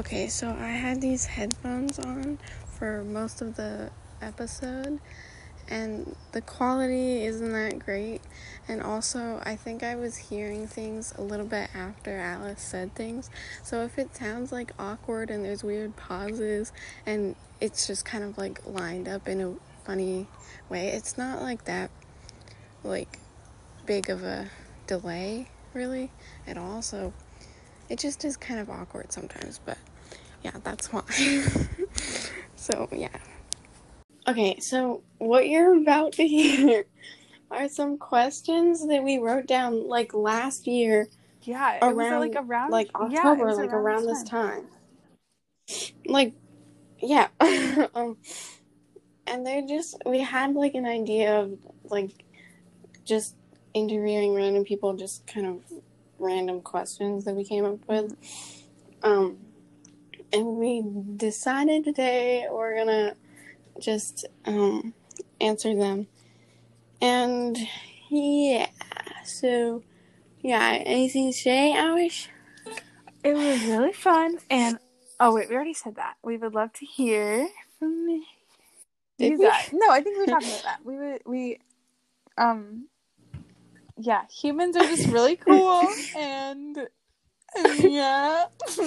Okay, so I had these headphones on for most of the episode, and the quality isn't that great. And also, I think I was hearing things a little bit after Alice said things. So if it sounds like awkward and there's weird pauses and it's just kind of like lined up in a funny way, it's not like that, like, big of a delay, really, at all. So it just is kind of awkward sometimes, but yeah, that's why. so, yeah. Okay, so what you're about to hear are some questions that we wrote down like last year Yeah, it around was like around like October, was like around this time. Like, yeah. um, and they're just we had like an idea of like just interviewing random people, just kind of random questions that we came up with. Um, and we decided today we're gonna just um answer them. And yeah, so yeah, anything to say, Alice? It was really fun, and oh wait, we already said that. We would love to hear from Did you we? guys. No, I think we talked about that. We would we, um, yeah, humans are just really cool, and, and yeah.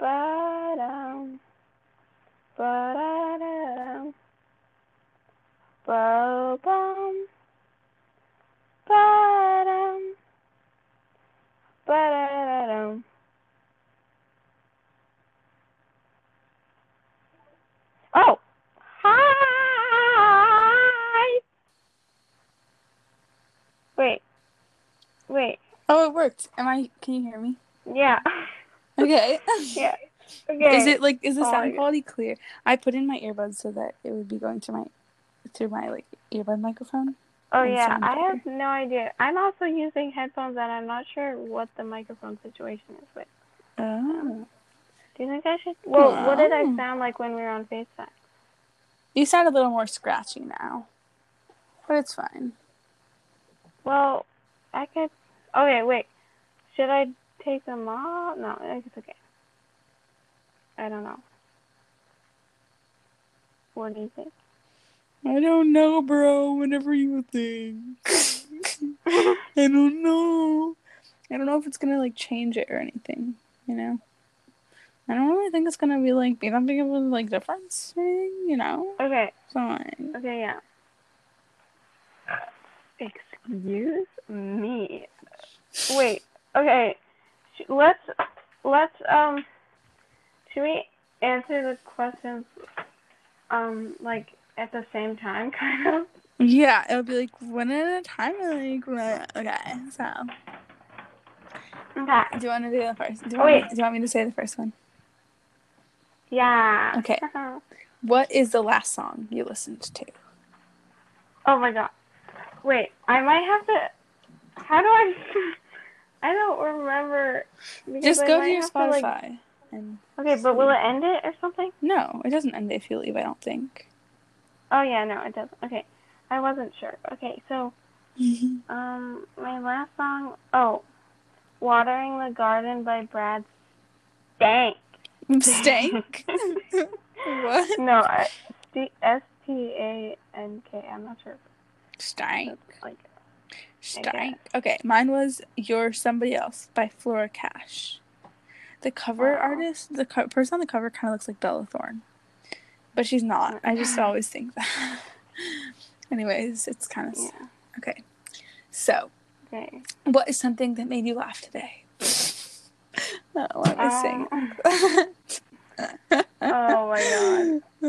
Ba-dum. ba da dum, Ba-da-da-dum. Oh, hi. Wait, wait. Oh, it worked. Am I? Can you hear me? Yeah, Okay. yeah. Okay. Is it like is the Oh, sound yeah. quality clear? I put in my earbuds so that it would be going to my through my like earbud microphone. Oh yeah, I better. have no idea. I'm also using headphones, and I'm not sure what the microphone situation is with. Oh. Do you think I should? Well, what did I Oh. sound like when we were on FaceTime? You sound a little more scratchy now. But it's fine. Well, I could. Okay, wait. Should I take them off? No, it's okay. I don't know. What do you think? I don't know, bro. Whatever you think. I don't know. I don't know if it's gonna like change it or anything. You know. I don't really think it's gonna be like be that big of a like difference. or anything, You know. Okay, Fine. okay, yeah. Excuse me. Wait. Okay. Let's let's um. Should we answer the questions um like at the same time, kind of? Yeah, it'll be like one at a time. Like okay. So, Okay. do you want to do the first? Do you Oh, want, me, wait. do you want me to say the first one? Yeah. Okay. What is the last song you listened to? Oh my god. Wait, I might have to. How do I? I don't remember. Just go to your have to, like- Spotify. and Okay, but will it end it or something? no, it doesn't end if you leave. I don't think. Oh yeah, no, it doesn't. Okay, I wasn't sure. Okay, so um, my last song. Oh, "Watering the Garden" by Brad Stank. Stank. what? No, S T A N K. I'm not sure. Stank. like Stank. Okay, mine was "You're Somebody Else" by Flora Cash. The cover Wow. artist, the co- person on the cover, kind of looks like Bella Thorne, but she's not. I just always think that. Anyways, it's kind of yeah. okay. So, Okay. what is something that made you laugh today? oh, what am I saying? Oh my god. Uh,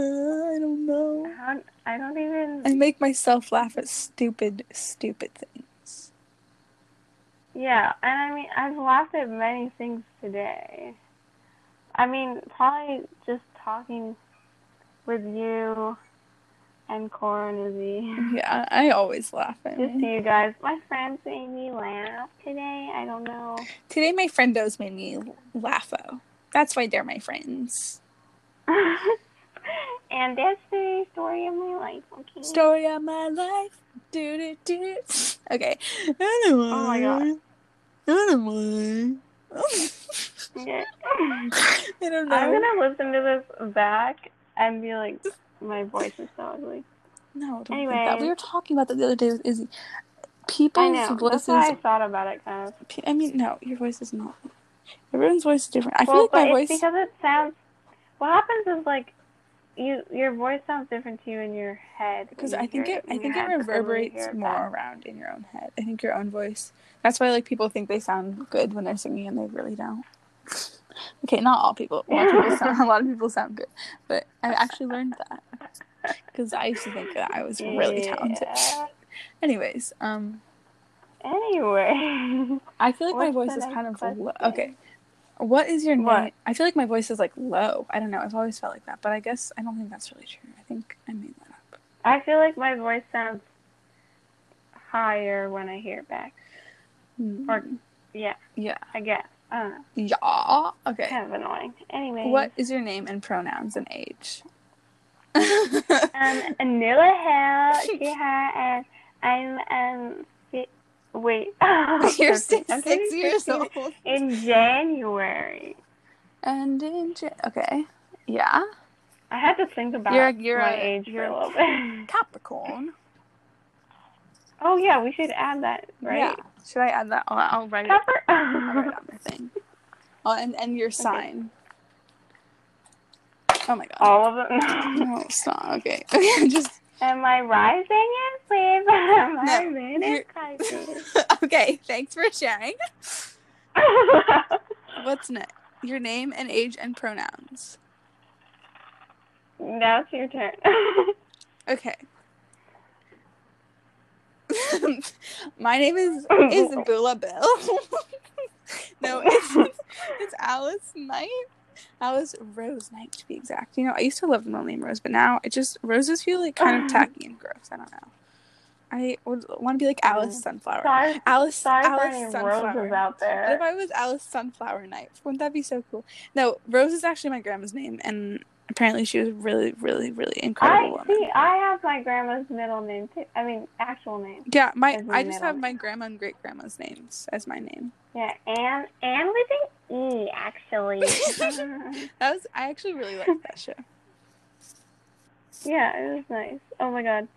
I don't know. How, I don't even. I make myself laugh at stupid, stupid things. Yeah, and I mean, I've laughed at many things today. I mean, probably just talking with you and Cora and Izzy. Yeah, I always laugh at Just me. you guys. My friends made me laugh today. I don't know. Today, my friendos made me laugh. Oh, that's why they're my friends. and that's the story of my life, okay? Story of my life. Do do do. Okay. Anyway. Oh my God. Anyway. I don't know. I'm gonna listen to this back and be like, my voice is so ugly. No, don't think Anyway. that. We were talking about that the other day with Izzy. I People's know. That's voices. why I thought about it, kind of. I mean, no, your voice is not. Everyone's voice is different. I well, feel like my voice. because it sounds. What happens is like, you your voice sounds different to you in your head. because I think it, I think it head, but then when you reverberates more around in your own head. I think your own voice. That's why like people think they sound good when they're singing and they really don't. Okay, not all people. A lot of people sound, a lot of people sound good, but I actually learned that because I used to think that I was really talented. Yeah. Anyways, um, Anyway. I feel like my voice is kind of low. Okay, what is your name? What? I feel like my voice is like low. I don't know. I've always felt like that, but I guess I don't think that's really true. I think I made that up. I feel like my voice sounds higher when I hear back. Hmm. Or yeah, Yeah. I guess. I. Yeah. Okay. Kind of annoying. Anyway. What is your name and pronouns and age? Um, Anila Hale, Shiha, and I'm um. Wait. You're six, six years old. In January. And in Jan- okay, yeah, I had to think about You're- you're my a- age for a little bit. Capricorn. oh yeah, we should add that, right? Yeah. Should I add that? I'll, I'll write it. I'll write it on my thing. Oh, and and your sign. Oh my god. All of them. No, stop. Okay. Okay. Just Am I rising in Libra? Am I No, in Pisces? okay. Thanks for sharing. What's next? Your name and age and pronouns. now it's your turn. Okay. My name is Isabella Bell. no, it's, it's Alice Knight. Alice Rose Knight to be exact. You know, I used to love the middle name Rose, but now it just roses feel like kind of tacky and gross. I don't know. I would want to be like Alice Sunflower. sorry, Alice sorry Alice Sunflower. roses out What if. I was Alice Sunflower Knight? Wouldn't that be so cool? No, Rose is actually my grandma's name, and apparently she was a really, really, really incredible I woman. see. I have my grandma's middle name too. I mean, actual name. Yeah, my my I just have name. my grandma and great grandma's names as my name. Yeah, and and with an E actually. That was I actually really liked that show. yeah, it was nice. Oh my god.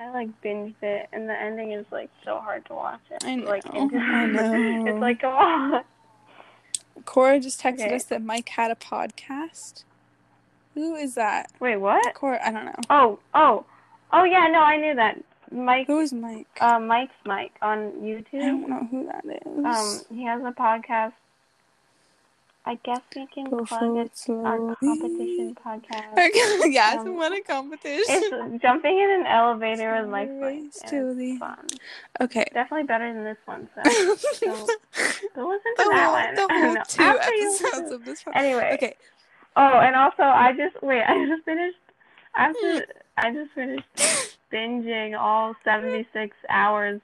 I like binged it, and the ending is like so hard to watch it. I know, Like, I know. it's like come on. Cora just texted Okay. us that Mike had a podcast. Who is that? Wait, what? Cora, I don't know. Oh, oh, oh yeah, no, I knew that. Mike, Who is Mike? uh, Mike's Mike on YouTube. I don't know who that is. Um, he has a podcast. I guess we can Go plug forward it. Our competition podcast. yes, Um, what a competition. It's jumping in an elevator with Mike's Mike. Race and to it's the- fun. Okay. Definitely better than this one. So the go listen to that whole, one. the whole two after you episodes of this one. Anyway. Okay. Oh, and also I just wait. I just finished. Hmm. After I just finished binging all seventy six hours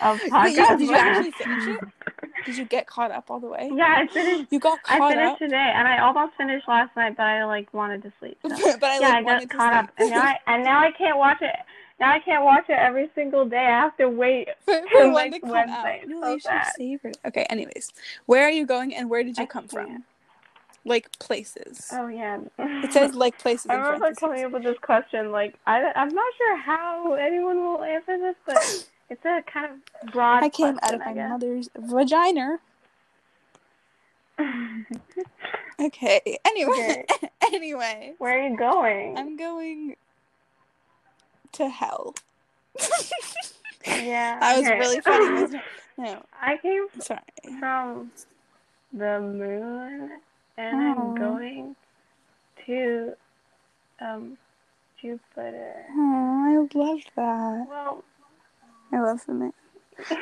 of podcast. did you actually finish it? Did you get caught up all the way? Yeah, I finished. You got caught up. I finished up. today, and I almost finished last night, but I like wanted to sleep. So. but I yeah, like I wanted got to caught up, and now I and now I can't watch it. Now I can't watch it every single day. I have to wait. for, for like one to come Wednesday. No, So you should savored it. Okay, anyways. Where are you going and where did you I come from? Like places. Oh yeah. It says like places I remember coming up with this question. Like I, I'm not sure how anyone will answer this, but it's a kind of broad. I came out of my mother's vagina. Okay. Anyway. anyway. Where are you going? I'm going to hell. yeah. that was okay. really funny. No, I came sorry. from the moon, and. I'm going to um Jupiter. Oh, I love that. Well, I love the name.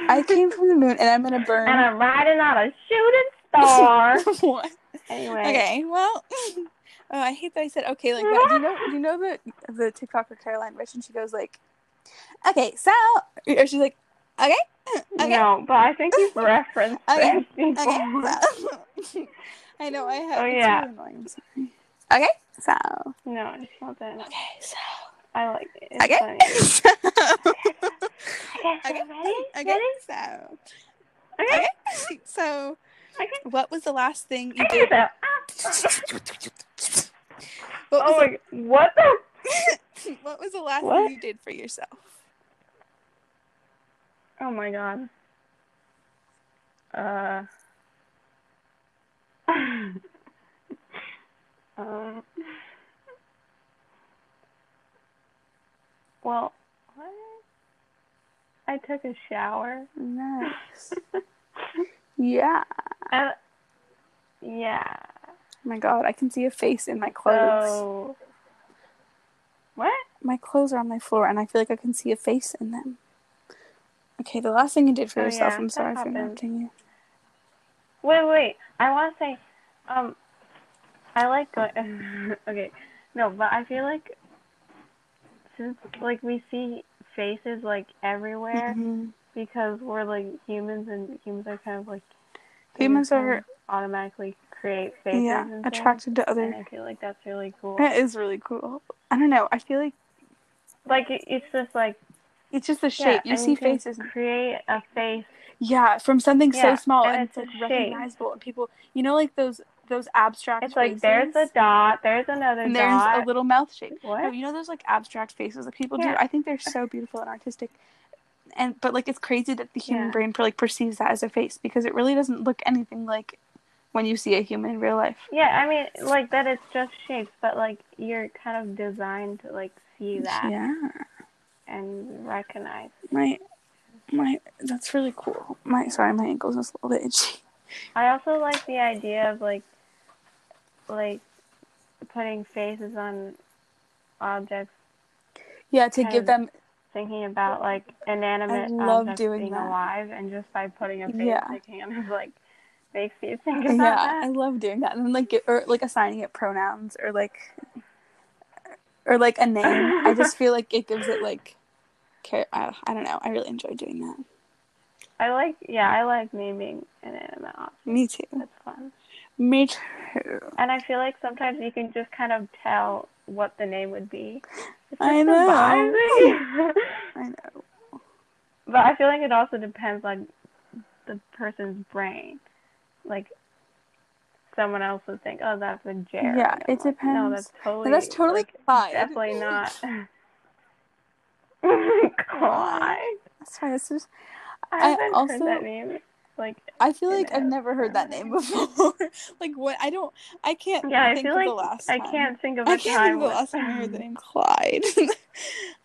I came from the moon and I'm gonna burn. and I'm riding on a shooting star. what? anyway. Okay, well, oh, I hate that I said okay like that. Do you know? Do you know the the TikToker Caroline Rich and she goes like, okay, so, or she's like, okay, okay, No, but I think you've referenced Okay, this before. okay. So. I know I have. Oh, yeah. really annoying. I'm sorry. Okay, so No, it's not that. okay, so I like it. It's okay, funny. so Okay, Okay. ready? okay, Ready? so Okay. okay, so Okay. what was the last thing you did? so- What Oh was my, what the? the, what was the last What? thing you did for yourself? Oh my god. Uh. um. Well, what? I took a shower. Nice. Yeah. Uh, yeah. Oh my god, I can see a face in my clothes. So. What? My clothes are on my floor and I feel like I can see a face in them. Okay, the last thing you did for Oh, yourself, yeah, I'm sorry for interrupting you. Wait, wait. I want to say, um, I like going. okay, no, but I feel like since like we see faces like everywhere Mhm. because we're like humans and humans are kind of like Humans are automatically create faces. yeah, and things, attracted to And other. I feel like that's really cool. That is really cool. I don't know. I feel like Like it's just like it's just the yeah, shape. you see faces. and- Create a face. Yeah, from something Yeah, so small and and, it's it's, like shape. recognizable, and people, you know, like those those abstract. It's like there's a dot, there's another and there's dot. a little mouth shape. what? No, you know those like abstract faces that people do. I think they're so beautiful and artistic. And but like it's crazy that the human Yeah. brain like perceives that as a face because it really doesn't look anything like when you see a human in real life. Yeah, I mean, like that it's just shapes, but like you're kind of designed to like see that Yeah, and recognize. my my that's really cool. My sorry, my ankle's just a little bit itchy. I also like the idea of like, like, putting faces on objects, Yeah, to give them thinking about like inanimate I love objects doing being that. alive, and just by putting a face, Yeah. it kind of like makes you think about yeah, I love doing that and then like get, or like assigning it pronouns or like or like a name. I just feel like it gives it like care. I, I don't know. I really enjoy doing that. I like, yeah, I like naming inanimate objects. Me too. That's fun. Me too. And I feel like sometimes you can just kind of tell what the name would be. I know. I know. but I feel like it also depends on the person's brain. Like someone else would think, "Oh, that's a Jared." Yeah, it like, No, that's totally. that's totally like, Clyde. Definitely not. Clyde. That's fine. It's just I I haven't also- heard that name. Like, I feel like I've never heard that name before. like what? I don't. I can't yeah, I feel of like the last I time. can't think of I can't time. think of the last time I heard the name Clyde.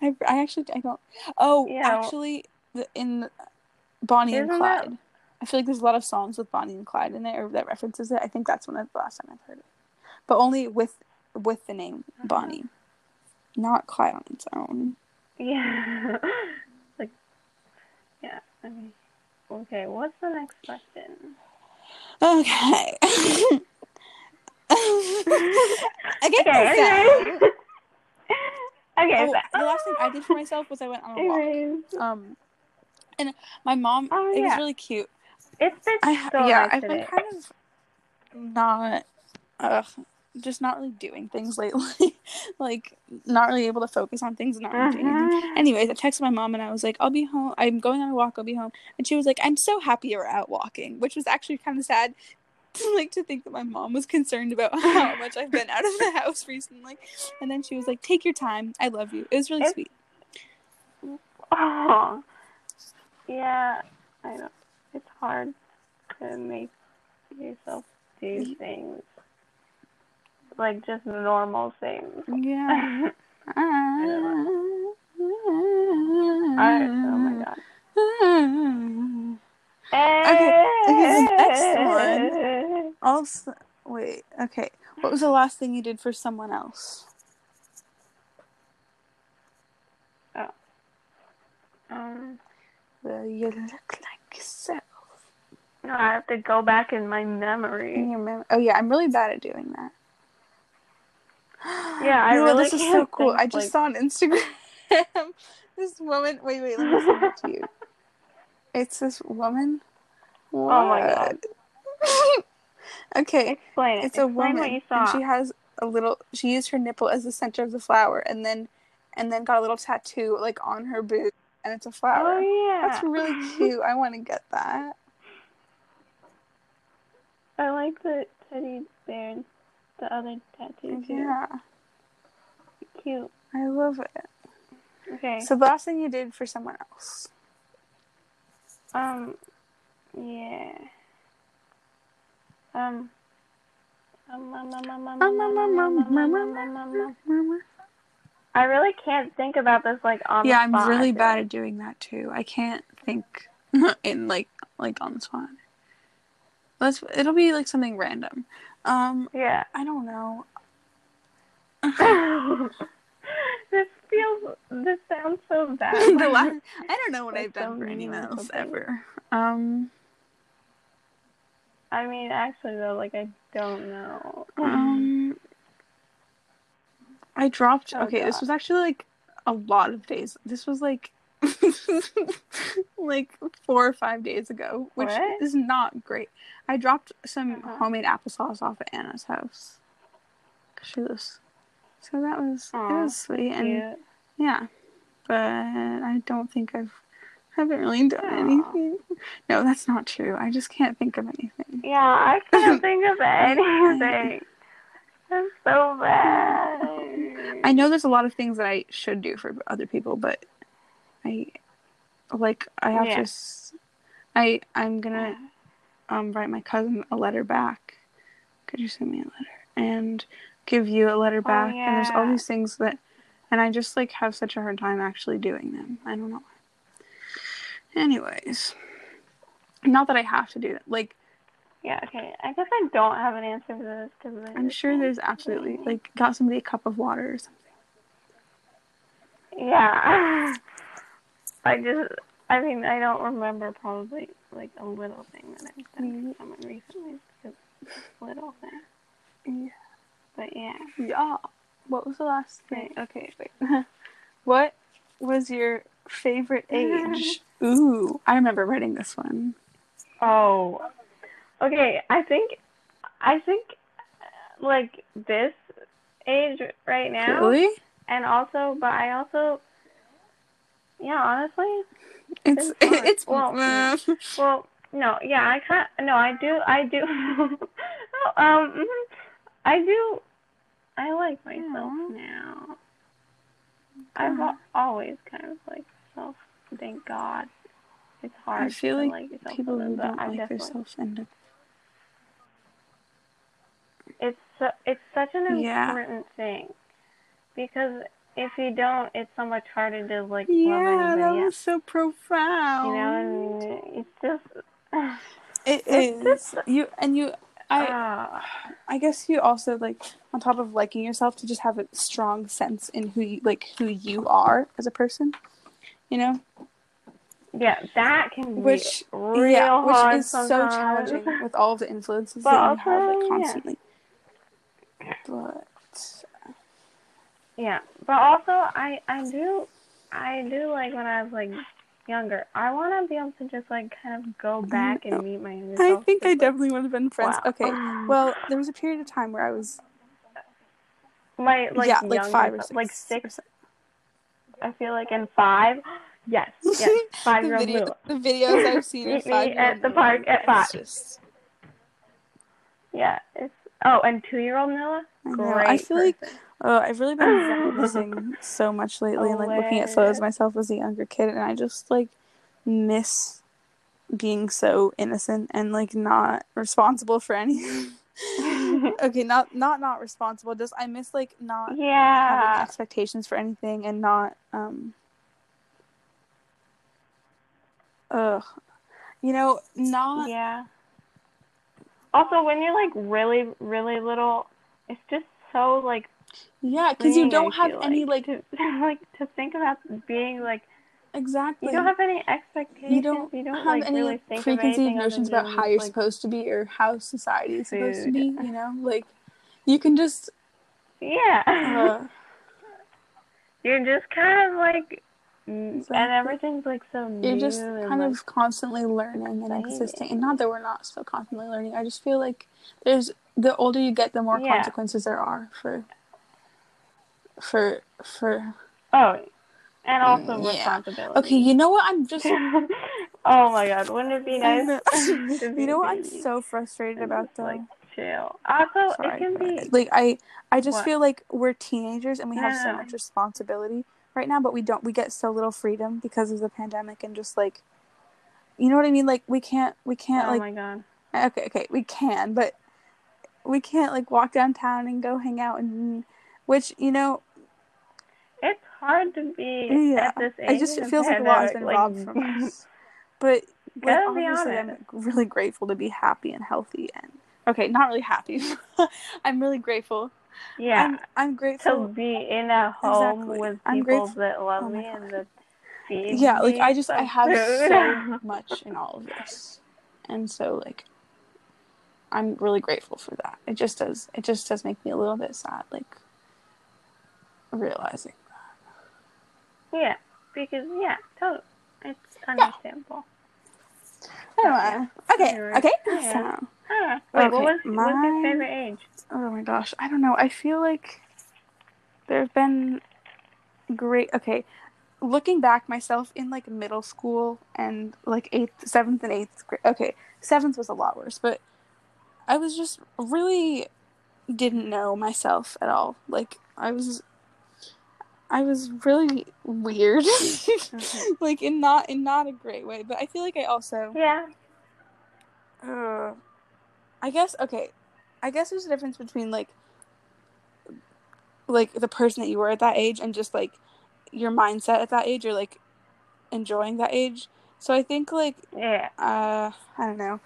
I, I actually I don't. Oh, Yeah, well- actually, the, in Bonnie and Isn't that- Clyde. I feel like there's a lot of songs with Bonnie and Clyde in there that references it. I think that's one of the last time I've heard it, but only with with the name Uh-huh. Bonnie, not Clyde on its own. Yeah. like, yeah. I mean, okay. What's the next question? Okay. okay. Okay. okay. oh, so- the last thing I did for myself was I went on a walk. Um, and my mom, Oh, it was really cute. It's been I so yeah, nice I've been kind of not, uh, just not really doing things lately. like not really able to focus on things and not really doing anything. Mhm. Anyways, I texted my mom and I was like, "I'll be home. I'm going on a walk. I'll be home." And she was like, "I'm so happy you're out walking," which was actually kind of sad. Like to think that my mom was concerned about how much I've been out of the house recently, and then she was like, "Take your time. I love you." It was really It's- sweet. Oh. Yeah. I know. It's hard to make yourself do things like just normal things. Yeah. I, oh my god. Okay, okay, next one. Also, wait. Okay, what was the last thing you did for someone else? Oh. Um, The you look like yourself. No, I have to go back in my memory. In your oh yeah, I'm really bad at doing that. Yeah, I know, really this is so cool. think, I just like- saw on Instagram this woman. Wait, wait, let me send it to you. It's this woman. Oh my God. Okay, Explain it. it's a Explain woman, what you and she has a little. She used her nipple as the center of the flower, and then, and then got a little tattoo like on her boot, and it's a flower. Oh yeah. That's really cute. I want to get that. I like the teddy bear and the other tattoo too. Yeah, Cute. I love it. Okay. So the last thing you did for someone else. Um, yeah. Um. Um, um, um, um, um, um, um, um, um, um, um, um, um. I really can't think about this like on Yeah, I'm spot, really bad at doing that too. I can't think in like like on the spot. Let's it'll be like something random. Um, Yeah. I don't know. this feels. This sounds so bad. the last, I don't know what I've done for anyone else ever. Um, I mean, actually though, like I don't know. um, I dropped. Oh, okay, this was actually like a lot of days. This was like like four or five days ago, which What? is not great. I dropped some Uh-huh. homemade applesauce off at Anna's house. She was so that was it was sweet and Cute. yeah, but I don't think I've haven't really done Aw. anything. No, that's not true. I just can't think of anything. Yeah, I can't think of anything. That's so bad. I know there's a lot of things that I should do for other people, but I like I have Yeah. to. s- I I'm gonna um write my cousin a letter back. Could you send me a letter and give you a letter back? And there's all Oh, these things that, and I just like have such a hard time actually doing them. I don't know. why. Anyways, not that I have to do that. Like Yeah, okay. I guess I don't have an answer for this because I'm sure there's absolutely like got somebody a cup of water or something. Yeah. I just, I mean, I don't remember probably like a little thing that I've done for mm. someone recently because little thing. Yeah. But yeah. Yeah. What was the last thing? Okay, wait. what was your favorite age? Ooh, I remember writing this one. Oh. Okay, I think, I think, like this age right now. Really? And also, but I also, yeah, honestly, It's It's it's Well, Well, no, yeah, I can't. No, I do. I do. oh, um, mhm. I do. I like myself Aw. now. I've always kind of like myself. Thank God. It's hard. I feel to like like people who don't like themselves end up. Su- it's such an Yeah. important thing because if you don't, it's so much harder to like Yeah, that was else. so profound. You know, and it's just. It it's is just- you and you. I ah. I guess you also like on top of liking yourself to just have a strong sense in who you like who you are as a person. You know, Yeah, that can be which real yeah, which is so challenging with all of the influences But that you have like yeah. But Yeah, but also I I do I do like when I was like younger. I want to be able to just like kind of go back and meet my I think I like, definitely would have been friends. wow. Okay, well, there was a period of time where I was my like yeah, like five or six, like six. I feel like in five. Yes, yes, five the, year old video, the videos I've seen Meet me at the park at five. Just, Yeah, it's oh, and two year old Noah. I. Great. I feel like. Oh, I've really been reminiscing so much lately and like looking at photos of myself as a younger kid and I just like miss being so innocent and like not responsible for anything. okay, not not not responsible, just I miss like not having yeah. expectations for anything and not um ugh you know not Yeah. Also, when you're like really, really little, it's just so like yeah because you don't have feel any like to, like to think about being like exactly. You don't have any expectations. You don't, you don't have like any really think preconceived notions about how you're like, supposed to be or how society is supposed to be. You know, like you can just. Yeah. Uh, You're just kind of like, mm, Exactly. and everything's like so new. you're just kind like, of constantly learning and existing and not that we're not still constantly learning i just feel like there's the older you get the more Yeah. consequences there are for for for Oh, and also Mm, yeah. responsibility. okay you know what i'm just oh my god, wouldn't it be nice? you know what i'm so frustrated about though like chill. Also, Sorry, it can be. like i i just What? feel like we're teenagers and we have so much responsibility right now but we don't we get so little freedom because of the pandemic and just like you know what i mean like we can't we can't like Oh like my god. okay okay we can but we can't like walk downtown and go hang out and which you know It's hard to be yeah at this age. i just it feels like a lot has been pandemic, robbed from us but like, obviously i'm really grateful to be happy and healthy and okay not really happy i'm really grateful Yeah. i'm i'm to be in a home Exactly. with I'm people grateful- that love Oh me God. and that feed yeah like i just i have so much in all of this and so like i'm really grateful for that it just does it just does make me a little bit sad like realizing yeah, because yeah, totally. It's understandable. Oh, uh, anyway okay Anyway, okay yeah. so wait, Okay, what was what's your favorite age? Oh my gosh i don't know i feel like there've been great okay looking back myself in like middle school and like eighth seventh and eighth grade okay seventh was a lot worse but i was just really didn't know myself at all like i was i was really weird like in not in not a great way but i feel like i also Yeah. uh, I guess okay. I guess there's a difference between like like the person that you were at that age and just like your mindset at that age or like enjoying that age. So I think like Yeah. uh I don't know.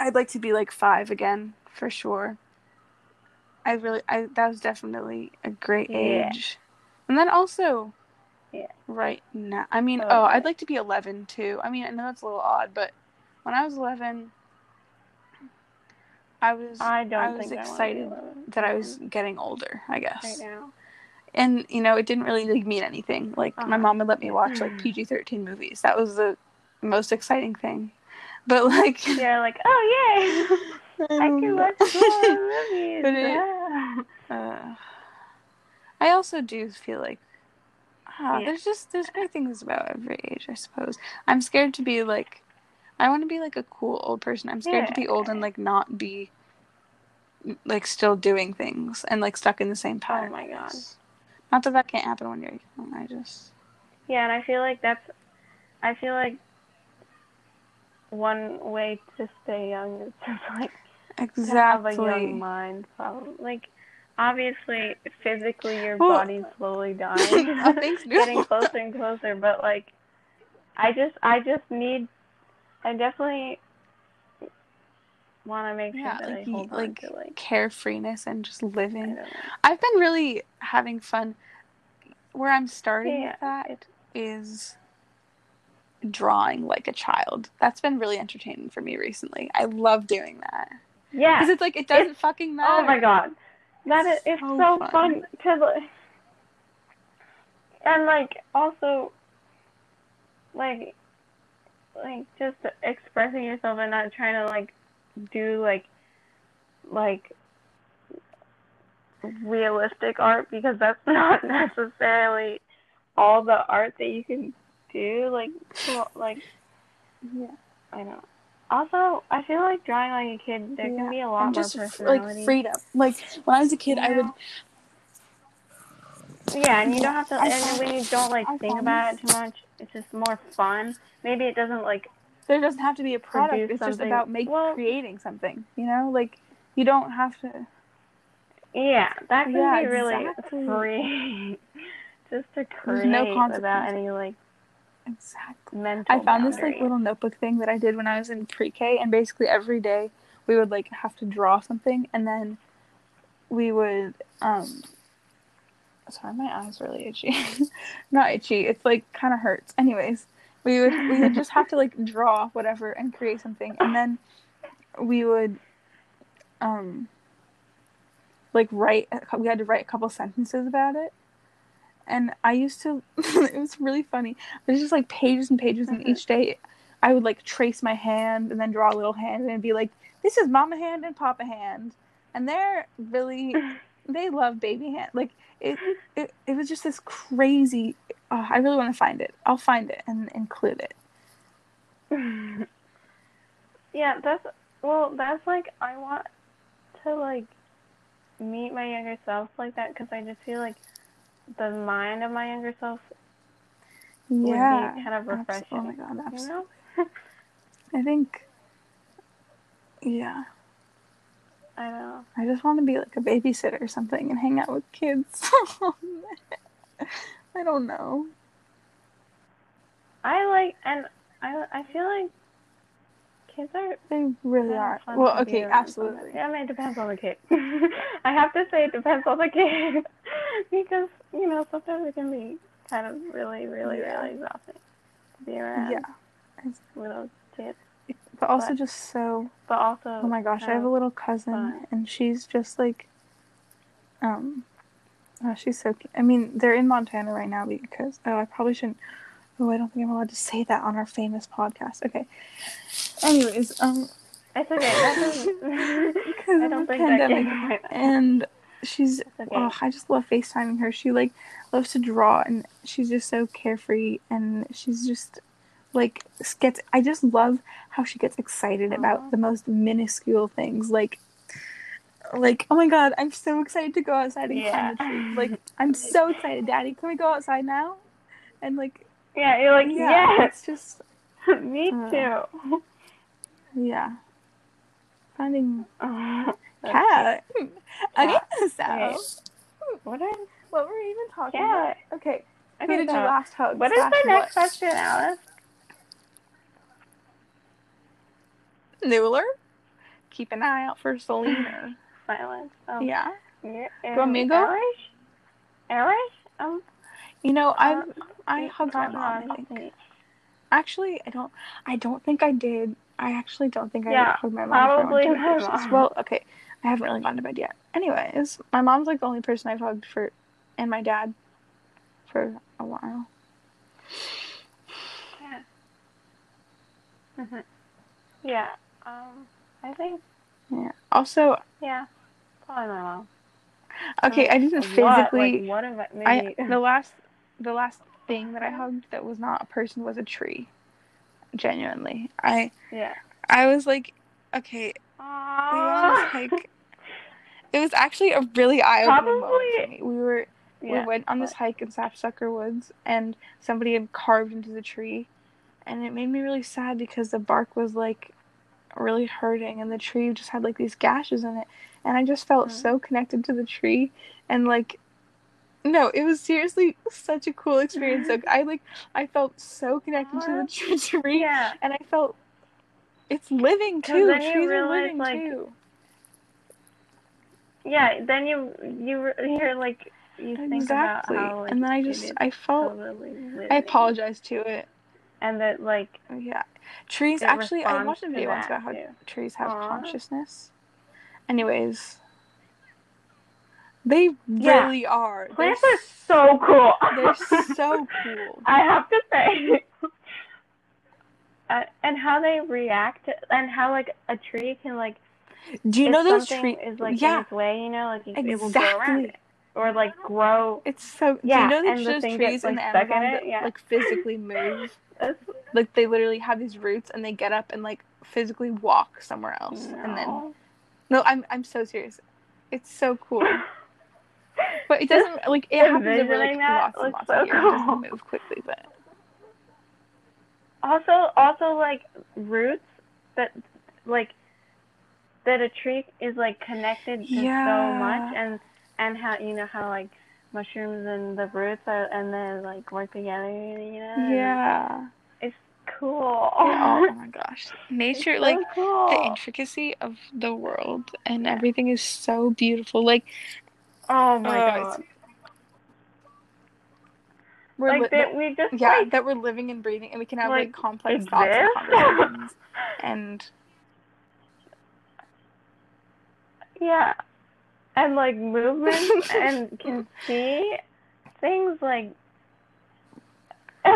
I'd like to be like 5 again for sure. I really I that was definitely a great Yeah. age. And then also Yeah. right now I mean, oh, Totally. I'd like to be 11 too. I mean, I know that's a little odd, but when I was 11 I was I don't I was think I excited want that I was getting older, I guess. right now. And you know, it didn't really like, mean anything. Like my Uh-huh. mom would let me watch like PG-13 movies. That was the most exciting thing. But like You're like, oh yay, I can watch movies. But it- uh, I also do feel like ah, Yeah. there's just there's great things about every age, I suppose. I'm scared to be like I want to be like a cool old person. I'm scared to be old and like not be like still doing things and like stuck in the same pattern. Oh my god. Not that that can't happen when you're young. I just Yeah, and I feel like that's, I feel like one way to stay young is just like to have a young mind. Probably like, obviously, physically your Well- body's slowly dying, getting closer and closer. But like, I just, I just need, I definitely want to make sure that like I hold like to like, carefreeness and just living. I've been really having fun. Where I'm starting Yeah, with that is drawing like a child. That's been really entertaining for me recently. I love doing that Yeah. because it's like it doesn't fucking matter. Oh my god. That is it's So so, fun. fun to like and like also like like just expressing yourself and not trying to like do like like realistic art because that's not necessarily all the art that you can do like like Yeah. I know. Also, I feel like drawing like a kid, there Yeah, can be a lot and more just personality. like freedom. Like when I was a kid, I would Yeah, and you don't have to. I And when you don't like I think about it too much, it's just more fun. Maybe it doesn't like. there doesn't have to be a product. It's just about making Well- creating something. You know, like you don't have to. Yeah, that can Yeah, be really exactly. free. just to There's create no without any like Exactly. mental. I found this like little notebook thing that I did when I was in pre-K, and basically every day we would like have to draw something, and then we would um sorry, my eyes really itchy. Not itchy. It's like kind of hurts. Anyways, we would we would just have to like draw whatever and create something, and then we would um like write. We had to write a couple sentences about it. And I used to. it was really funny. There's just like pages and pages, and Mhm. each day I would like trace my hand and then draw a little hand and be like, "This is Mama hand and Papa hand," and they're really they love baby hand. Like it, it, it was just this crazy. Oh, I really want to find it. I'll find it and include it. yeah, that's well, that's like I want to like meet my younger self like that because I just feel like the mind of my younger self Yeah, would be kind of refreshing. Oh my god, you know? I think. Yeah, I know. I just want to be like a babysitter or something and hang out with kids. I don't know. I like, and I I feel like kids are They really are. Well, okay, absolutely. Yeah, I mean, it depends on the kid. I have to say it depends on the kid because you know sometimes it can be kind of really, really, Yeah. really exhausting to be around Yeah, with those kids. But also But- just so But also, Oh my gosh, I have a little cousin, fun. and she's just like, um, oh, she's so. Cute. I mean, they're in Montana right now because oh, I probably shouldn't. Oh, I don't think I'm allowed to say that on our famous podcast. Okay. Anyways, um, It's okay. Because I don't think that pandemic, can. and she's. Okay. Oh, I just love FaceTiming her. She like loves to draw, and she's just so carefree, and she's just like gets. I just love how she gets excited Aw. about the most minuscule things, like. Like oh my god, I'm so excited to go outside and climb the Yeah. tree. Like I'm so excited, Daddy. Can we go outside now? And like Yeah, you're like yeah, yes. it's just Me Uh, too. yeah. Finding that's cat. Okay, so Okay. What are what were we even talking cat? about? Okay, who Okay, did you last hug? what is the next what? question, Alice? Noodler. Keep an eye out for Selena. Silence. Um, yeah. you're- you want me to um, go? Irish? Irish? Um, You know, I uh, I hugged my mom. I think. Actually, I don't. I don't think I did. I actually don't think I Yeah, hugged my mom. probably to my mom. Well, okay. I haven't really gone to bed yet. Anyways, my mom's like the only person I've hugged for, and my dad, for a while. Yeah. Mhm. Yeah. Um, I think Yeah. Also, yeah, probably my mom. okay, I didn't What? physically. Like, what if I I maybe? the last the last thing that I hugged that was not a person was a tree. Genuinely, I yeah. I was like, okay, we went on this Aww. hike. It was actually a really eye opening moment for Probably- me. We were Yeah. we went on this hike in Sapsucker Woods, and somebody had carved into the tree, and it made me really sad because the bark was like really hurting, and the tree just had like these gashes in it, and I just felt Mhm. so connected to the tree, and like. No, it was seriously such a cool experience. Like I like, I felt so connected to the tree, Yeah. and I felt it's living too. Trees are living like, too. Yeah. Then you you you're like you think Exactly. about how like, and then I just I felt totally. I apologized to it. And that like Yeah. Trees actually I watched a video once about how too. trees have Aw. consciousness. Anyways. They Yeah. really are. They're, plants are so cool. they're so cool. I have to say. Uh, and how they react, and how like a tree can like Do you know those trees? is like in yeah, its way, you know, like it, it will grow around exactly. it, or like grow. It's so. Yeah, do you know that the trees in like, the stuck in that yeah. like physically move? Like they literally have these roots and they get up and like physically walk somewhere else and then no. no i'm i'm so serious it's so cool but it doesn't like it happens over like that lots and lots so of years it cool. doesn't move quickly but Also, also like roots that like that a tree is like connected to so much, and and how you know how like mushrooms and the roots are and then like work together, you know. yeah it's cool. oh, oh my gosh nature It's like cool. the intricacy of the world and everything is so beautiful like oh my uh, god. we're like li- that we just yeah, like that we're living and breathing, and we can have like, like, complex thoughts and conversations, and yeah, and like movement and can see things like.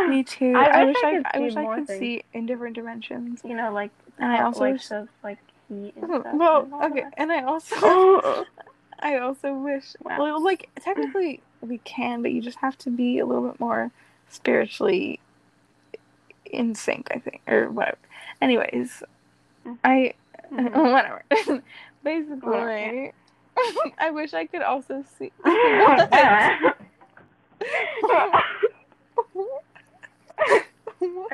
me too. I I, wish I I, could I see wish I could things. see in different dimensions. You know, like And I also like wish- those like heat and stuff. Well, and okay, that. and I also. I also wish Wow. well, like technically we can, but you just have to be a little bit more spiritually in sync, I think, or whatever. Anyways, I Mhm. whatever. Basically, Whatever, I wish I could also see. I'm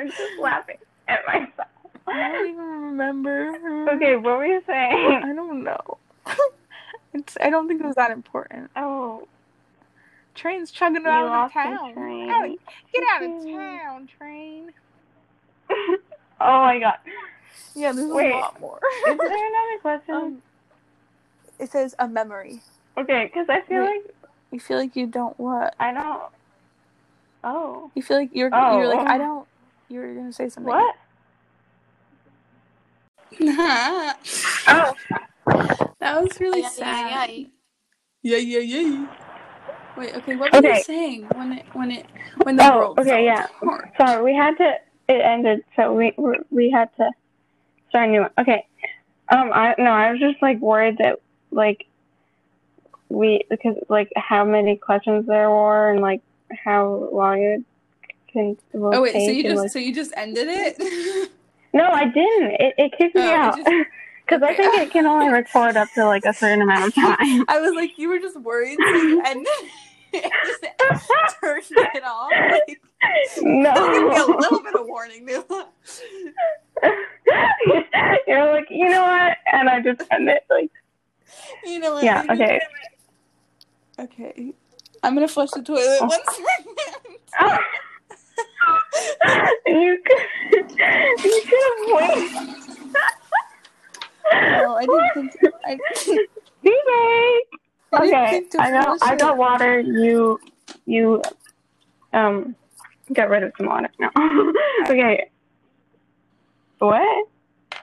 just laughing at myself. I don't even remember. Okay, what were you saying? I don't know. it's. I don't think it was that important. Oh, Train's chugging you out of town. Out get out of town, train. oh my god. Yeah, there's Wait. a lot more. Is there another question? um, it says a memory. okay, because I feel wait. like You feel like you don't what? I don't. Oh. You feel like you're. Oh. You're like I don't. You were gonna say something. What? that Oh. That was really Yeah, sad. yeah, Yeah, yeah, yeah. Wait, okay, what were you saying when it when it when the Oh, world okay, fell yeah. apart? Sorry, we had to. It ended, so we we had to start a new one. Okay. Um, I no, I was just like worried that like we because like how many questions there were and like how long it can will Oh wait, so you and, just like- so you just ended it? no, I didn't. It it kicked me Oh, out because I think it can only record up to like a certain amount of time. I was like, you were just worried, so it, just turned it off. Like, no. give me a little bit of warning. You're like, you know what? And I just end it like, You know what? yeah, okay. Okay. I'm gonna flush the toilet Oh. one second. you could, you could have waited. No, I didn't think. I, Be I didn't Okay, think I got, I got water. You, you, um, get rid of some water. No. okay. What?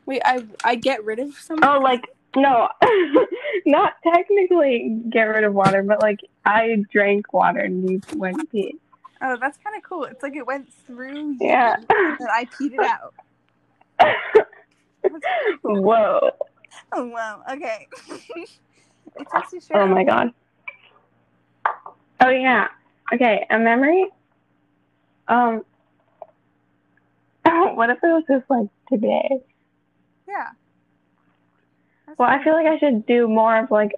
Wait, I I get rid of some. Oh, like no, not technically get rid of water, but like I drank water and you went pee. Oh, that's kind of cool. It's like it went through you, Yeah. and I peed it out. Whoa. Oh wow. Okay. it takes you Oh my god. Oh yeah. Okay, a memory. Um. what if it was just like today? Yeah. Well, I feel like I should do more of like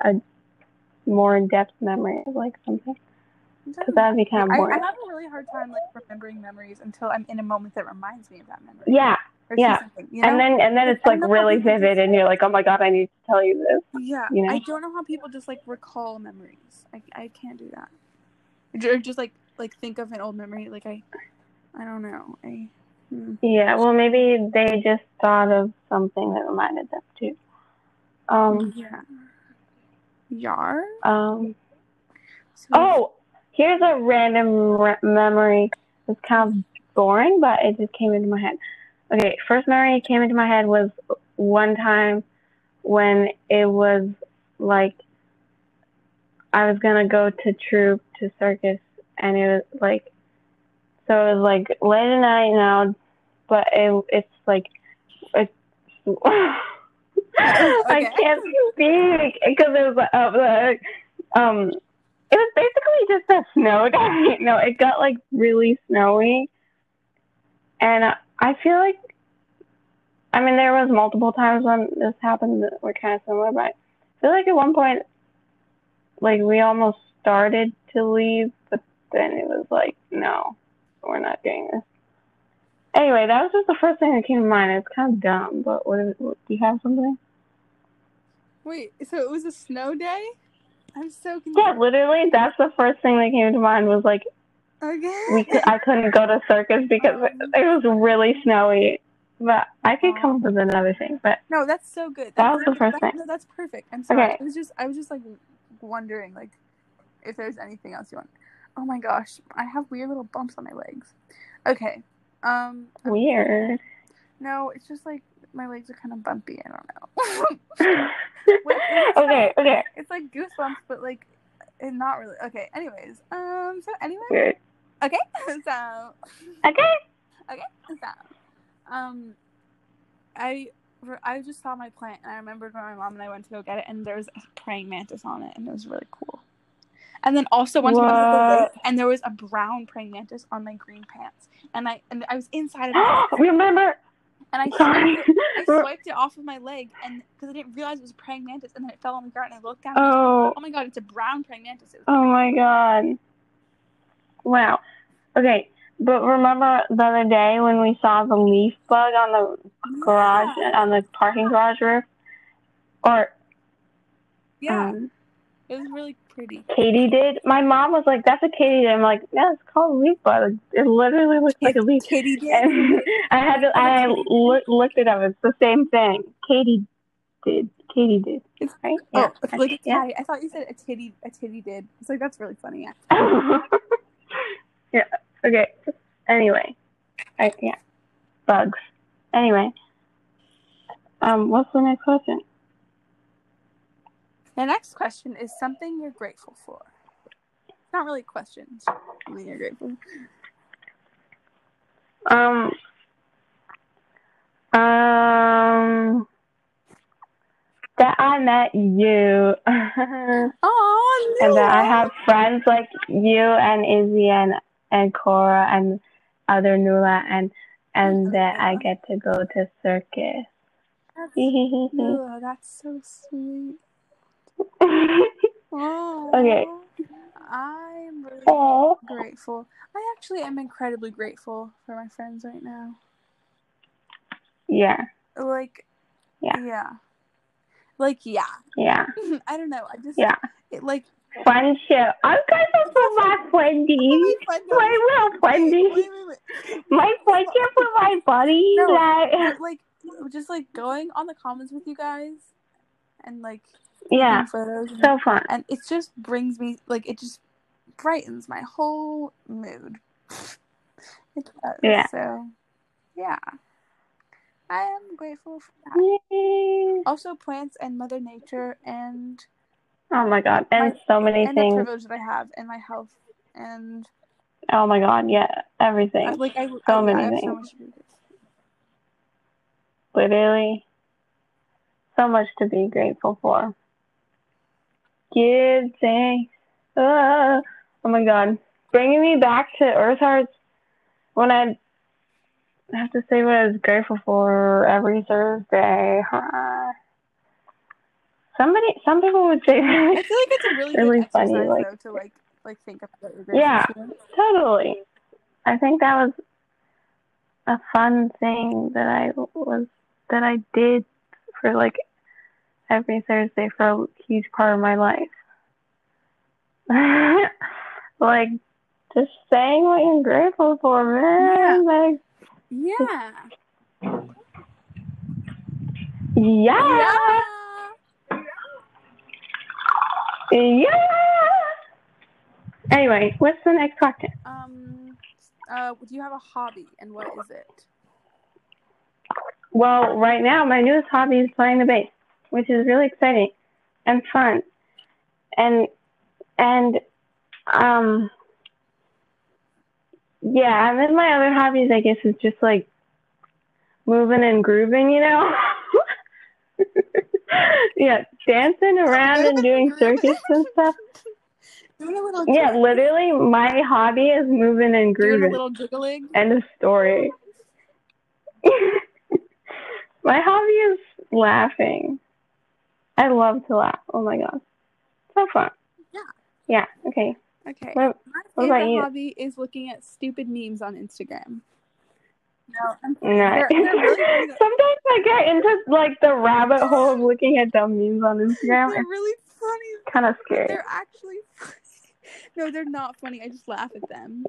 a more in depth memory of like something because that'd be kind of I, I have a really hard time like remembering memories until I'm in a moment that reminds me of that memory. Yeah, yeah. you know? and then and then it's like don't know how really vivid, and you're like, oh my god, I need to tell you this. yeah, you know? I don't know how people just like recall memories. I I can't do that. Or just like like think of an old memory. Like I, I don't know. I. hmm. Yeah, well, maybe they just thought of something that reminded them too. Um, Yeah. Yar. um. So- Oh, here's a random re- memory. It's kind of boring, but it just came into my head. Okay, first memory that came into my head was one time when it was like I was gonna go to troop to circus, and it was like so it was like late at night now, but it it's like it's. I can't speak because it was uh, like um it was basically just a snow day. No, it got like really snowy, and uh, I feel like, I mean, there was multiple times when this happened that were kind of similar, but I feel like at one point, like we almost started to leave, but then it was like, no, we're not doing this. Anyway, that was just the first thing that came to mind. It's kind of dumb, but what, is, what do you have something? Wait, so it was a snow day? I'm so confused. Yeah, literally, that's the first thing that came to mind was like Okay. we could, I couldn't go to circus because it, it was really snowy. But I could come up with another thing. But No, that's so good. That That's, was the first that- thing. No, that's perfect. I'm sorry. Okay. It was just I was just like wondering like if there's anything else you want. Oh my gosh, I have weird little bumps on my legs. Okay. Um. Weird. No, it's just like my legs are kind of bumpy. I don't know. okay, okay. it's like goosebumps, but like, it not really. Okay. Anyways. Um. So anyway. Okay. So. Okay. Okay. So. Um. I I just saw my plant and I remembered when my mom and I went to go get it and there was a praying mantis on it and it was really cool. And then also one time I was the lake and there was a brown praying mantis on my green pants and I and I was inside of it Remember? And I Sorry. swiped it, I swiped it off of my leg and because I didn't realize it was a praying mantis and then it fell on the ground and I looked down Oh, like, oh my god it's a brown praying mantis. Oh my god. Wow. Okay, but remember the other day when we saw the leaf bug on the garage Yeah. on the parking garage roof? Or Yeah, um, it was really pretty. katydid. My mom was like, "That's a Katie." did." I'm like, "Yeah, it's called a leaf bug. It literally looks like a leaf." katydid. And I had to. I loo- looked it up. It's the same thing. Katie did. katydid. It's- right. Oh, it's like a yeah. I thought you said a titty. A titty did. It's like that's really funny. Yeah. yeah. Okay. Anyway. I, yeah. Bugs. Anyway. Um. What's the next question? The next question is something you're grateful for. Not really questions. question. It's just something you're grateful. Um. Um. That I met you. Oh, and that I have friends like you and Izzy and and Cora and other Nula and and that I get to go to circus. Oh, that's so sweet. Okay. I'm really oh. grateful. I actually am incredibly grateful for my friends right now. Yeah, Like, Yeah. yeah. Like, yeah. yeah, I don't know. I just, yeah. it like, Friendship. I'm grateful for my friendies. My little friendies. Wait, wait, wait. My friendship with my buddies. No. Like, like, just like going on the comments with you guys and like yeah, photos and, so fun. and it just brings me like it just brightens my whole mood. it does. Yeah. So yeah. I am grateful for that. Yay. Also plants and Mother Nature and Oh my god, and My- so many and the things. privilege that I have and my health and Oh my god, yeah, everything. I, like I So I, many so things. be literally so much to be grateful for. Give thanks. Ah, oh my god. Bringing me back to Earth Hearts when I have to say what I was grateful for every Thursday. Ah. Somebody, some people would say I feel like it's a really, Really good funny, exercise like- to like like think about what you're grateful Yeah. for. Totally. I think that was a fun thing that I was that I did for like every Thursday for a huge part of my life. like just saying what you're grateful for, man. Like Yeah. yeah. Yeah. Anyway, what's the next question? Um. Uh. Do you have a hobby, and what is it? Well, right now my newest hobby is playing the bass, which is really exciting and fun. And and um yeah, and then my other hobbies I guess is just like moving and grooving, you know? yeah, dancing around and doing circus and stuff. Doing a little. Yeah, literally my hobby is moving and grooving. Doing a little jiggling. End of story. My hobby is laughing. I love to laugh. Oh my god. So fun. Yeah. Yeah, okay. Okay. What, My what favorite hobby is looking at stupid memes on Instagram. No, I'm no. They're- they're really. Sometimes I get into like the rabbit hole of looking at dumb memes on Instagram. they're really funny. kind of scary. They're actually funny. No, they're not funny. I just laugh at them.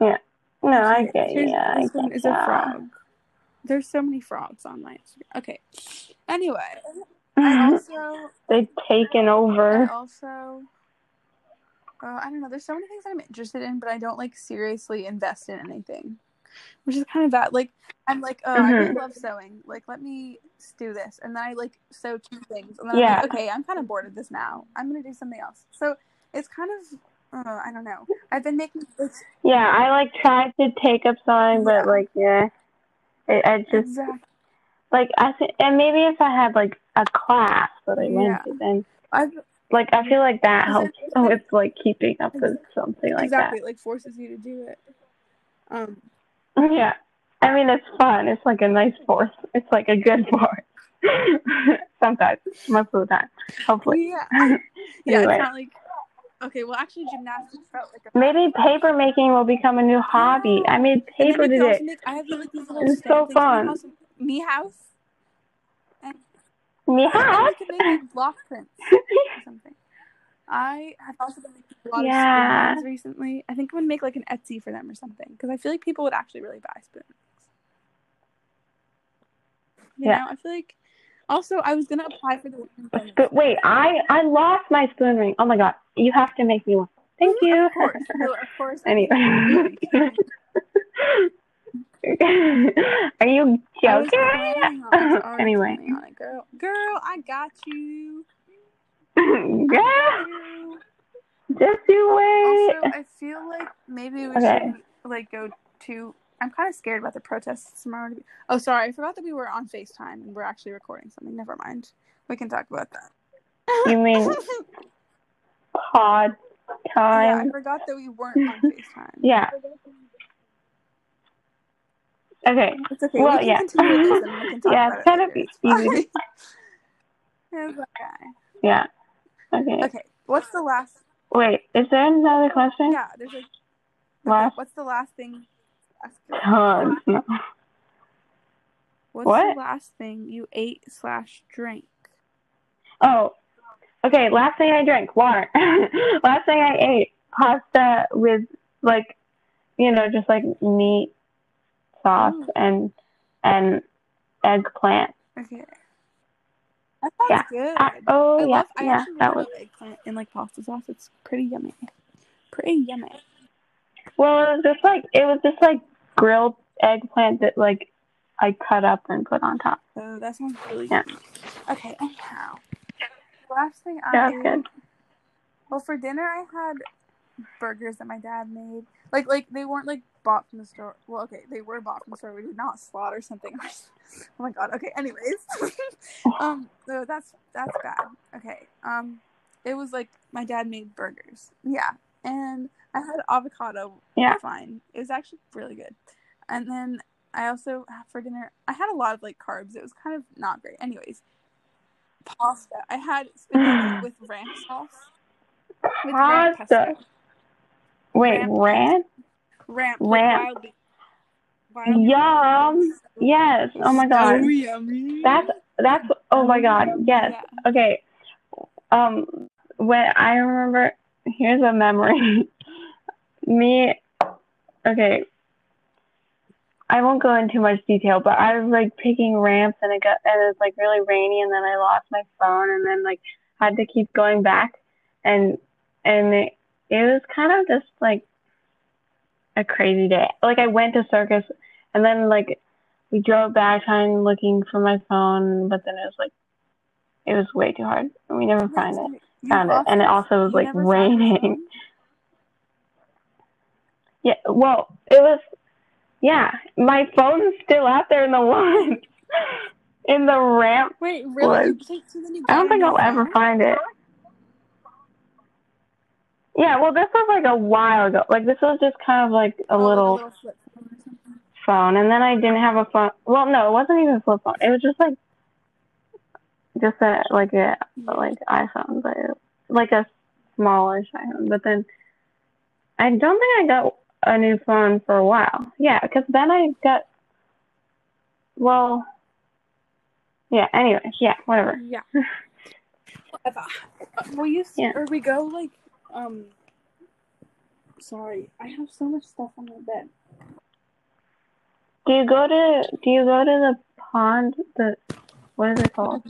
Yeah. No, I get here's- yeah, I This one get is a frog. There's so many frogs on my Instagram. Okay. Anyway, I also They've taken I over. also uh, I don't know. There's so many things that I'm interested in, but I don't like seriously invest in anything, which is kind of bad. Like I'm like, oh, I really Mhm. love sewing. Like let me do this, and then I like sew two things, and then Yeah. I'm like, okay, I'm kind of bored of this now. I'm gonna do something else. So it's kind of, uh, I don't know. I've been making it's Yeah, I like tried to take up sewing, but Yeah. like yeah, it, I just exactly. like I think, and maybe if I had like a class that I Yeah. went to, then I've like I feel like that helps. Oh, it's like keeping up with something like that. exactly like forces you to do it. Um. Yeah, I mean it's fun. It's like a nice force. It's like a good force. Sometimes, most of the time, hopefully. yeah, yeah. Anyway. It's not like okay. Well, actually, gymnastics felt like a Maybe paper making will become a new hobby. I made paper today. make- I have like these little It's so fun. Me house, me house. And, Yeah. we can make block prints or something. I have also been making a lot Yeah. of spoon rings recently. I think I'm gonna make like an Etsy for them or something because I feel like people would actually really buy spoon rings. You Yeah. know, I feel like. Also, I was gonna apply for the. sp- wait, I I lost my spoon ring. Oh my god, you have to make me one. Thank mm, you. Of course, no, of course. anyway. Are you joking? on. Anyway, on girl. Girl, I got you. girl, Girl. just you wait. Also, I feel like maybe we Okay. should like go to. I'm kind of scared about the protests tomorrow. To be... Oh, sorry, I forgot that we were on Facetime and we're actually recording something. Never mind. We can talk about that. You mean pod time? yeah, I forgot that we weren't on Facetime. Yeah. Okay. It's okay. Well, we yeah. continue this and we Yeah, it's it kind of easy. It's fine. It's okay. Yeah. Okay. Okay, what's the last? Wait, is there another question? Yeah, there's like. Okay, Last what's the last thing? Tons. No. What's What? the last thing you ate slash drank? Oh, okay. Last thing I drank, water. last thing I ate, pasta with like, you know, just like meat, sauce, Ooh. and and eggplant. Okay. That sounds Yeah. good. I, oh I yeah, love. I yeah. That was eggplant in like pasta sauce. It's pretty yummy. Pretty yummy. well. It was just like it was just like grilled eggplant that like I cut up and put on top. Oh, that sounds really Yeah. yummy. Okay. Anyhow, last thing I Yeah, good. Well, for dinner I had burgers that my dad made. Like like they weren't like bought from the store. Well, okay, they were bought from the store. We did not slaughter something. oh my god. Okay. Anyways, um, so that's that's bad. Okay. Um, it was like my dad made burgers. Yeah, and I had avocado. Yeah. Fine. It was actually really good. And then I also for dinner I had a lot of like carbs. It was kind of not great. Anyways, pasta. I had spaghetti with ranch sauce. With ranch Pasta. pesto. Wait, Ramp. ranch? Ramp. Ramp. Like wild beef. Wild beef. Yum. Yes. Oh my god. So yummy. That's that's oh my god. Yes. Yeah. Okay. Um when I remember here's a memory. Me okay. I won't go into much detail, but I was like picking ramps and it got and it was like really rainy and then I lost my phone and then like had to keep going back and and it, it was kind of just like a crazy day. Like I went to circus and then like we drove back trying looking for my phone, but then it was like it was way too hard. And we never found it. Found it. And it also was like raining. Yeah, well, it was yeah, my phone's still out there in the woods. in the ramp. Wait, really? You was- can't- so you I don't think I'll ever find it. Yeah, well, this was like a while ago. Like this was just kind of like a Oh, like little little phone or something. phone, and then I didn't have a phone. Well, no, it wasn't even a flip phone. It was just like, just a like a like iPhone, but like a smallish iPhone. But then I don't think I got a new phone for a while. Yeah, because then I got. Well. Yeah. Anyway. Yeah. Whatever. Yeah. Whatever. Uh, Will you? Yeah. Or we go like um. Sorry, I have so much stuff on my bed. Do you go to Do you go to the pond? The what is it called?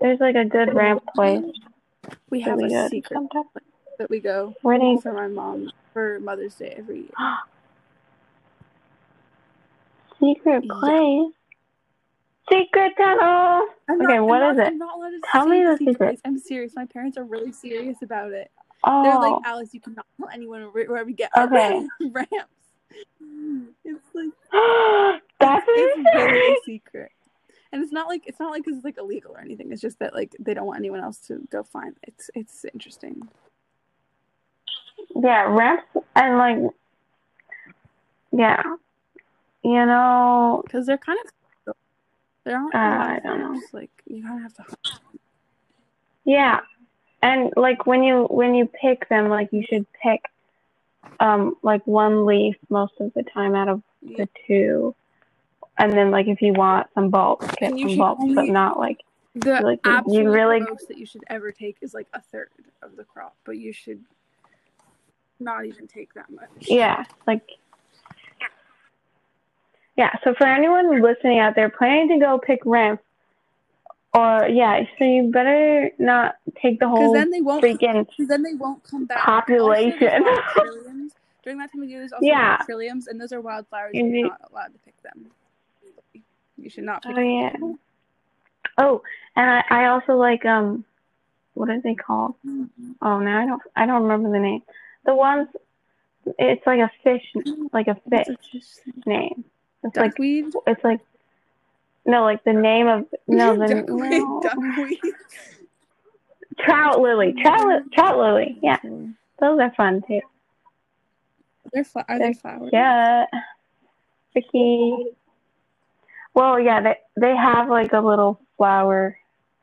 There's like a good ramp place. We have Really a secret. sometimes. That we go you for my mom for Mother's Day every year. secret Yeah. place? Secret tunnel. I'm Okay, not, what I'm is not, it? I'm not allowed to Tell me the secret place. I'm serious. My parents are really serious about it. Oh, They're like, oh. Alice, you cannot tell anyone where, we get our Okay. ramps. It's like that's it's really a secret. And it's not like it's not like it's like illegal or anything. It's just that like they don't want anyone else to go find. It. It's it's interesting. Yeah, ramps and like, yeah, you know, because they're kind of there aren't Uh, I don't know. Like you kind of have to. yeah, and like when you when you pick them, like you should pick, um, like one leaf most of the time out of Yeah. the two, and then like if you want some bulbs, get some bulbs, but not like The Like, you- you absolute really- most that you should ever take is like a third of the crop, but you should not even take that much. Yeah, like yeah. So for anyone listening out there planning to go pick ramps, or yeah, so you better not take the whole then they won't. freaking then they won't come back. Population. Also, there's wild trilliums. During that time of year, there's also Yeah. trilliums, and those are wildflowers. Mhm. You're not allowed to pick them. You should not pick Oh yeah. Oh, and I, I also like um, what are they called? them. Oh, now I don't I don't remember the name. The ones, it's like a fish, like a fish a fish thing? name. It's like Duckweed. it's like no, like the name of no the duckweed. no. Duckweed. trout lily, trout li- trout lily. Yeah, those are fun too. They're fla- are they flowers? Yeah, Vicky. Well, yeah, they they have like a little flower,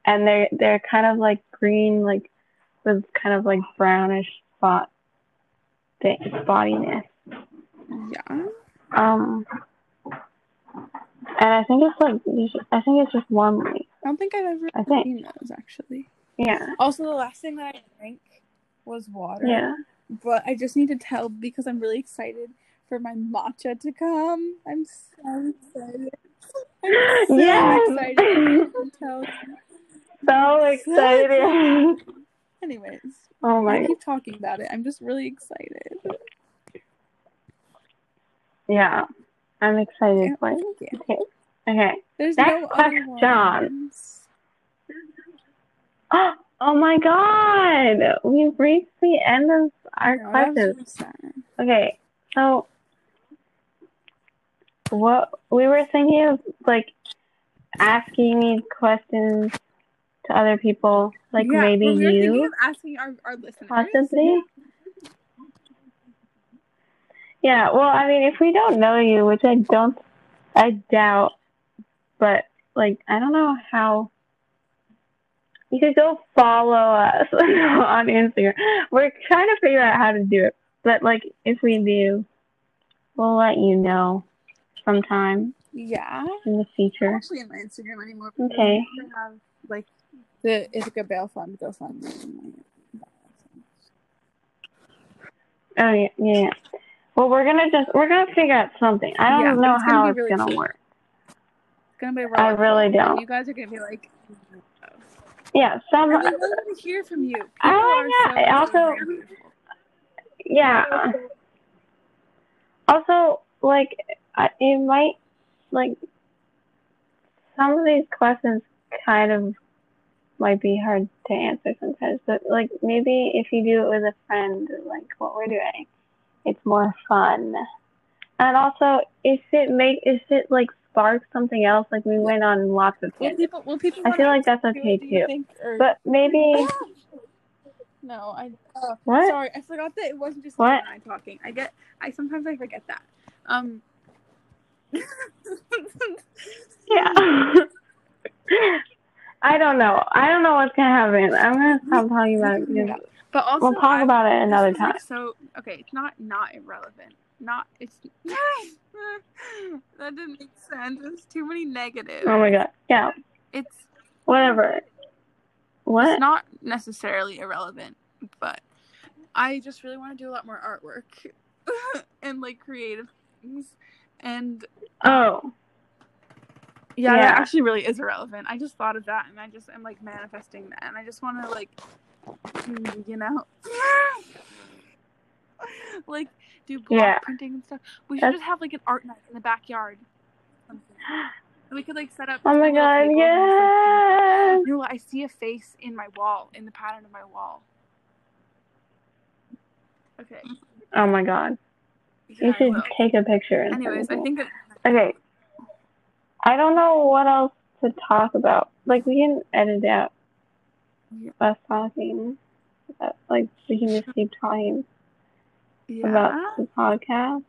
and they they're kind of like green, like with kind of like brownish spot thing, spottiness. Yeah. Um, and I think it's like I think it's just one. I don't think I've ever I think. seen those actually. Yeah, Also, the last thing that I drank was water. yeah. But I just need to tell because I'm really excited for my matcha to come. I'm so excited. I'm so Yes! excited to tell you. So excited. Anyways, Oh I keep talking about it. I'm just really excited. Yeah, I'm excited for it. Okay. Okay. There's Next no question. Oh my god! We've reached the end of our No, questions. Okay, so what we were thinking of like asking these questions to other people, like Yeah, maybe well, we were thinking you asking our, our listeners. possibly. Yeah, well, I mean, if we don't know you, which I don't, I doubt, but like, I don't know how. You could go follow us on Instagram. We're trying to figure out how to do it, but like, if we do, we'll let you know sometime Yeah. in the I'm future. actually in my Instagram anymore. Okay. Have like the Ithaca Bail Fund GoFundMe. Oh yeah, yeah. yeah. Well, we're gonna just we're gonna figure out something. I don't Yeah, know it's gonna how it's really gonna work. It's gonna be a I really don't. You guys are gonna be like, Yeah, some. I really want to hear from you. People Oh, yeah, so also- beautiful. Yeah. Also, like, it might, like, some of these questions kind of might be hard to answer sometimes, but, like, maybe if you do it with a friend, like what we're doing, it's more fun. And also, if it make, if it, like, sparks something else, like, we went on lots of Will people? Will people? I feel like that's okay too. think, or- But maybe, no, I. Uh, What? Sorry, I forgot that it wasn't just What? I talking. I get. I sometimes I forget that. Um. yeah. I don't know. I don't know what's gonna happen. I'm gonna stop talking about it because But also, we'll talk I- about it another time. like, so okay, it's not not irrelevant. Not it's that didn't make sense. It's too many negatives. Oh my god. Yeah. It's Whatever. What? it's not necessarily irrelevant, but I just really want to do a lot more artwork and like creative things. And Oh. Yeah, Yeah. that actually really is irrelevant. I just thought of that and I just am like manifesting that and I just want to like Mm, you know, like do block Yeah. printing and stuff. We should That's- just have like an art night in the backyard. Something. We could like set up. Oh my god, tables and just, like, yes! do- You know? I see a face in my wall, in the pattern of my wall. Okay. Oh my god. Yeah, You should take a picture Anyways, I send it to me. think that Okay. I don't know what else to talk about. Like we can edit out us talking. Uh, Like we can just keep talking yeah. about the podcast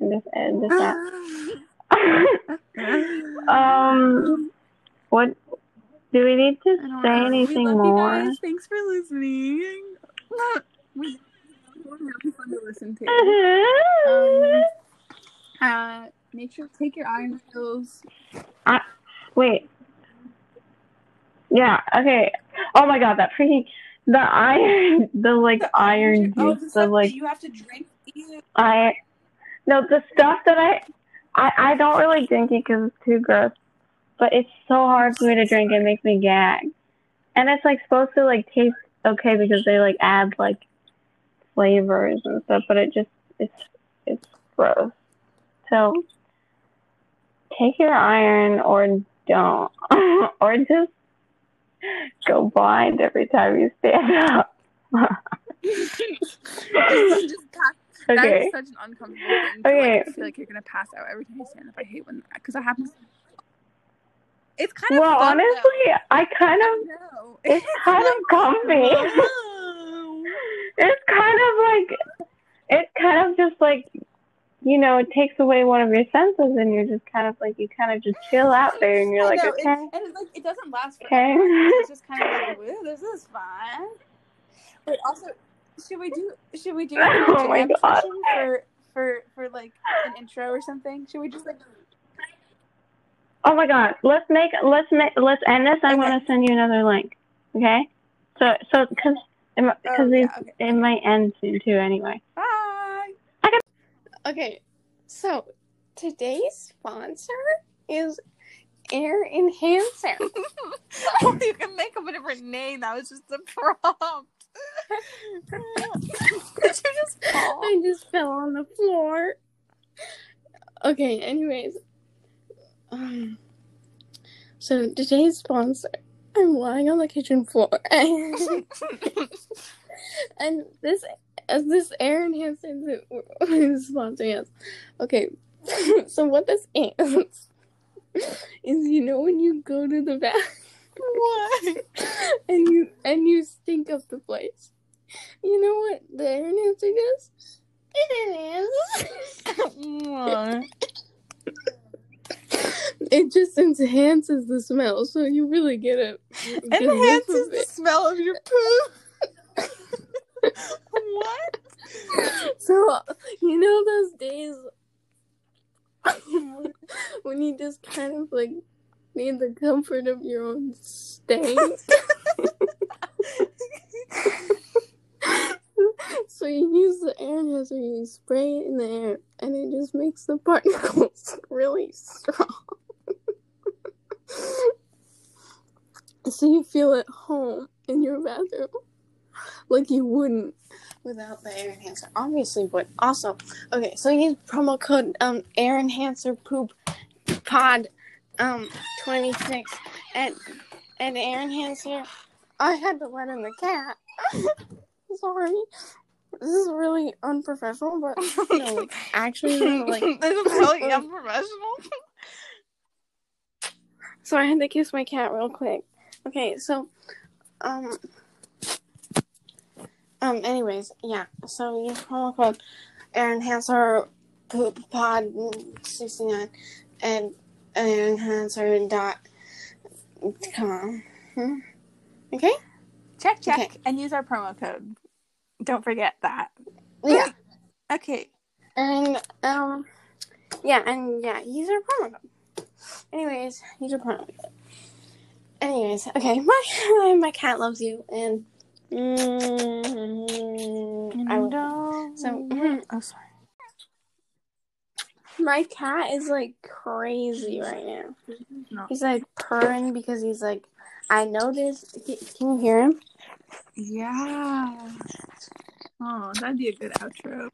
and just edit this out. um, what do we need to say know. anything more? Thanks for listening. We- We're really fun to listen to. Um, uh, make sure take your iron pills. Wait. Yeah. Okay. Oh my god, that freaking the iron, the like iron Oh, the juice, the stuff like you have to drink. I no the stuff that I I I don't really drink it because it's too gross, but it's so hard for me to drink. It makes me gag, and it's like supposed to like taste okay because they like add like flavors and stuff, but it just it's it's gross. So take your iron or don't, or just go blind every time you stand up. That okay. is such an uncomfortable thing. Okay. like, feel like you're gonna pass out every time you stand up. I hate when because that happens. It's kind of Well, fun, though. honestly, I kind of know. it's kind of oh comfy. Oh. it's kind of like it's kind of just like you know it takes away one of your senses and you're just kind of like you kind of just chill out there and you're I like know, okay it, and it's like it doesn't last for Okay. It's just kind of like, woo, this is fun. Wait, also, should we do should we do a Oh my God. for for for like an intro or something? Should we just like oh my god let's make let's make let's end this i'm Okay. to send you another link okay so so because because Oh, it, yeah, okay. it might end soon too anyway bye? Okay, so today's sponsor is Air Enhancer. oh, you can make up a different name. That was just a prompt. Just? I just fell on the floor. Okay, anyways. Um, so today's sponsor, I'm lying on the kitchen floor. and this as this air enhancer is sponsoring us. Okay, so what this is is you know when you go to the bathroom what? and you and you stink up the place. You know what the air enhancer does? It enhances. it just enhances the smell, so you really get a good Enhances the smell of your poop. what? So you know those days when you just kind of like need the comfort of your own stank. so you use the air enhancer, you spray it in the air, and it just makes the particles really strong. so you feel at home in your bathroom, like you wouldn't without the air enhancer. Obviously, but also, okay. So use promo code um air enhancer poop pod um twenty six at at air enhancer. I had to let in the cat. Sorry. This is really unprofessional, but no, actually, like this is really unprofessional. So I had to kiss my cat real quick. Okay, so um um anyways, yeah. So use promo code Air Enhancer Poop Pod sixty nine and Enhancer dot com. Hmm? Okay? Check, check, Okay. and use our promo code. Don't forget that. Yeah. Okay. And um yeah, and yeah, use our promo code. Anyways, use our promo code. Anyways, okay, my my cat loves you and mm, I will. So oh, sorry. my cat is like crazy right now. No. He's like purring because he's like, I know this. Can you hear him? Yeah. Oh, that'd be a good outro.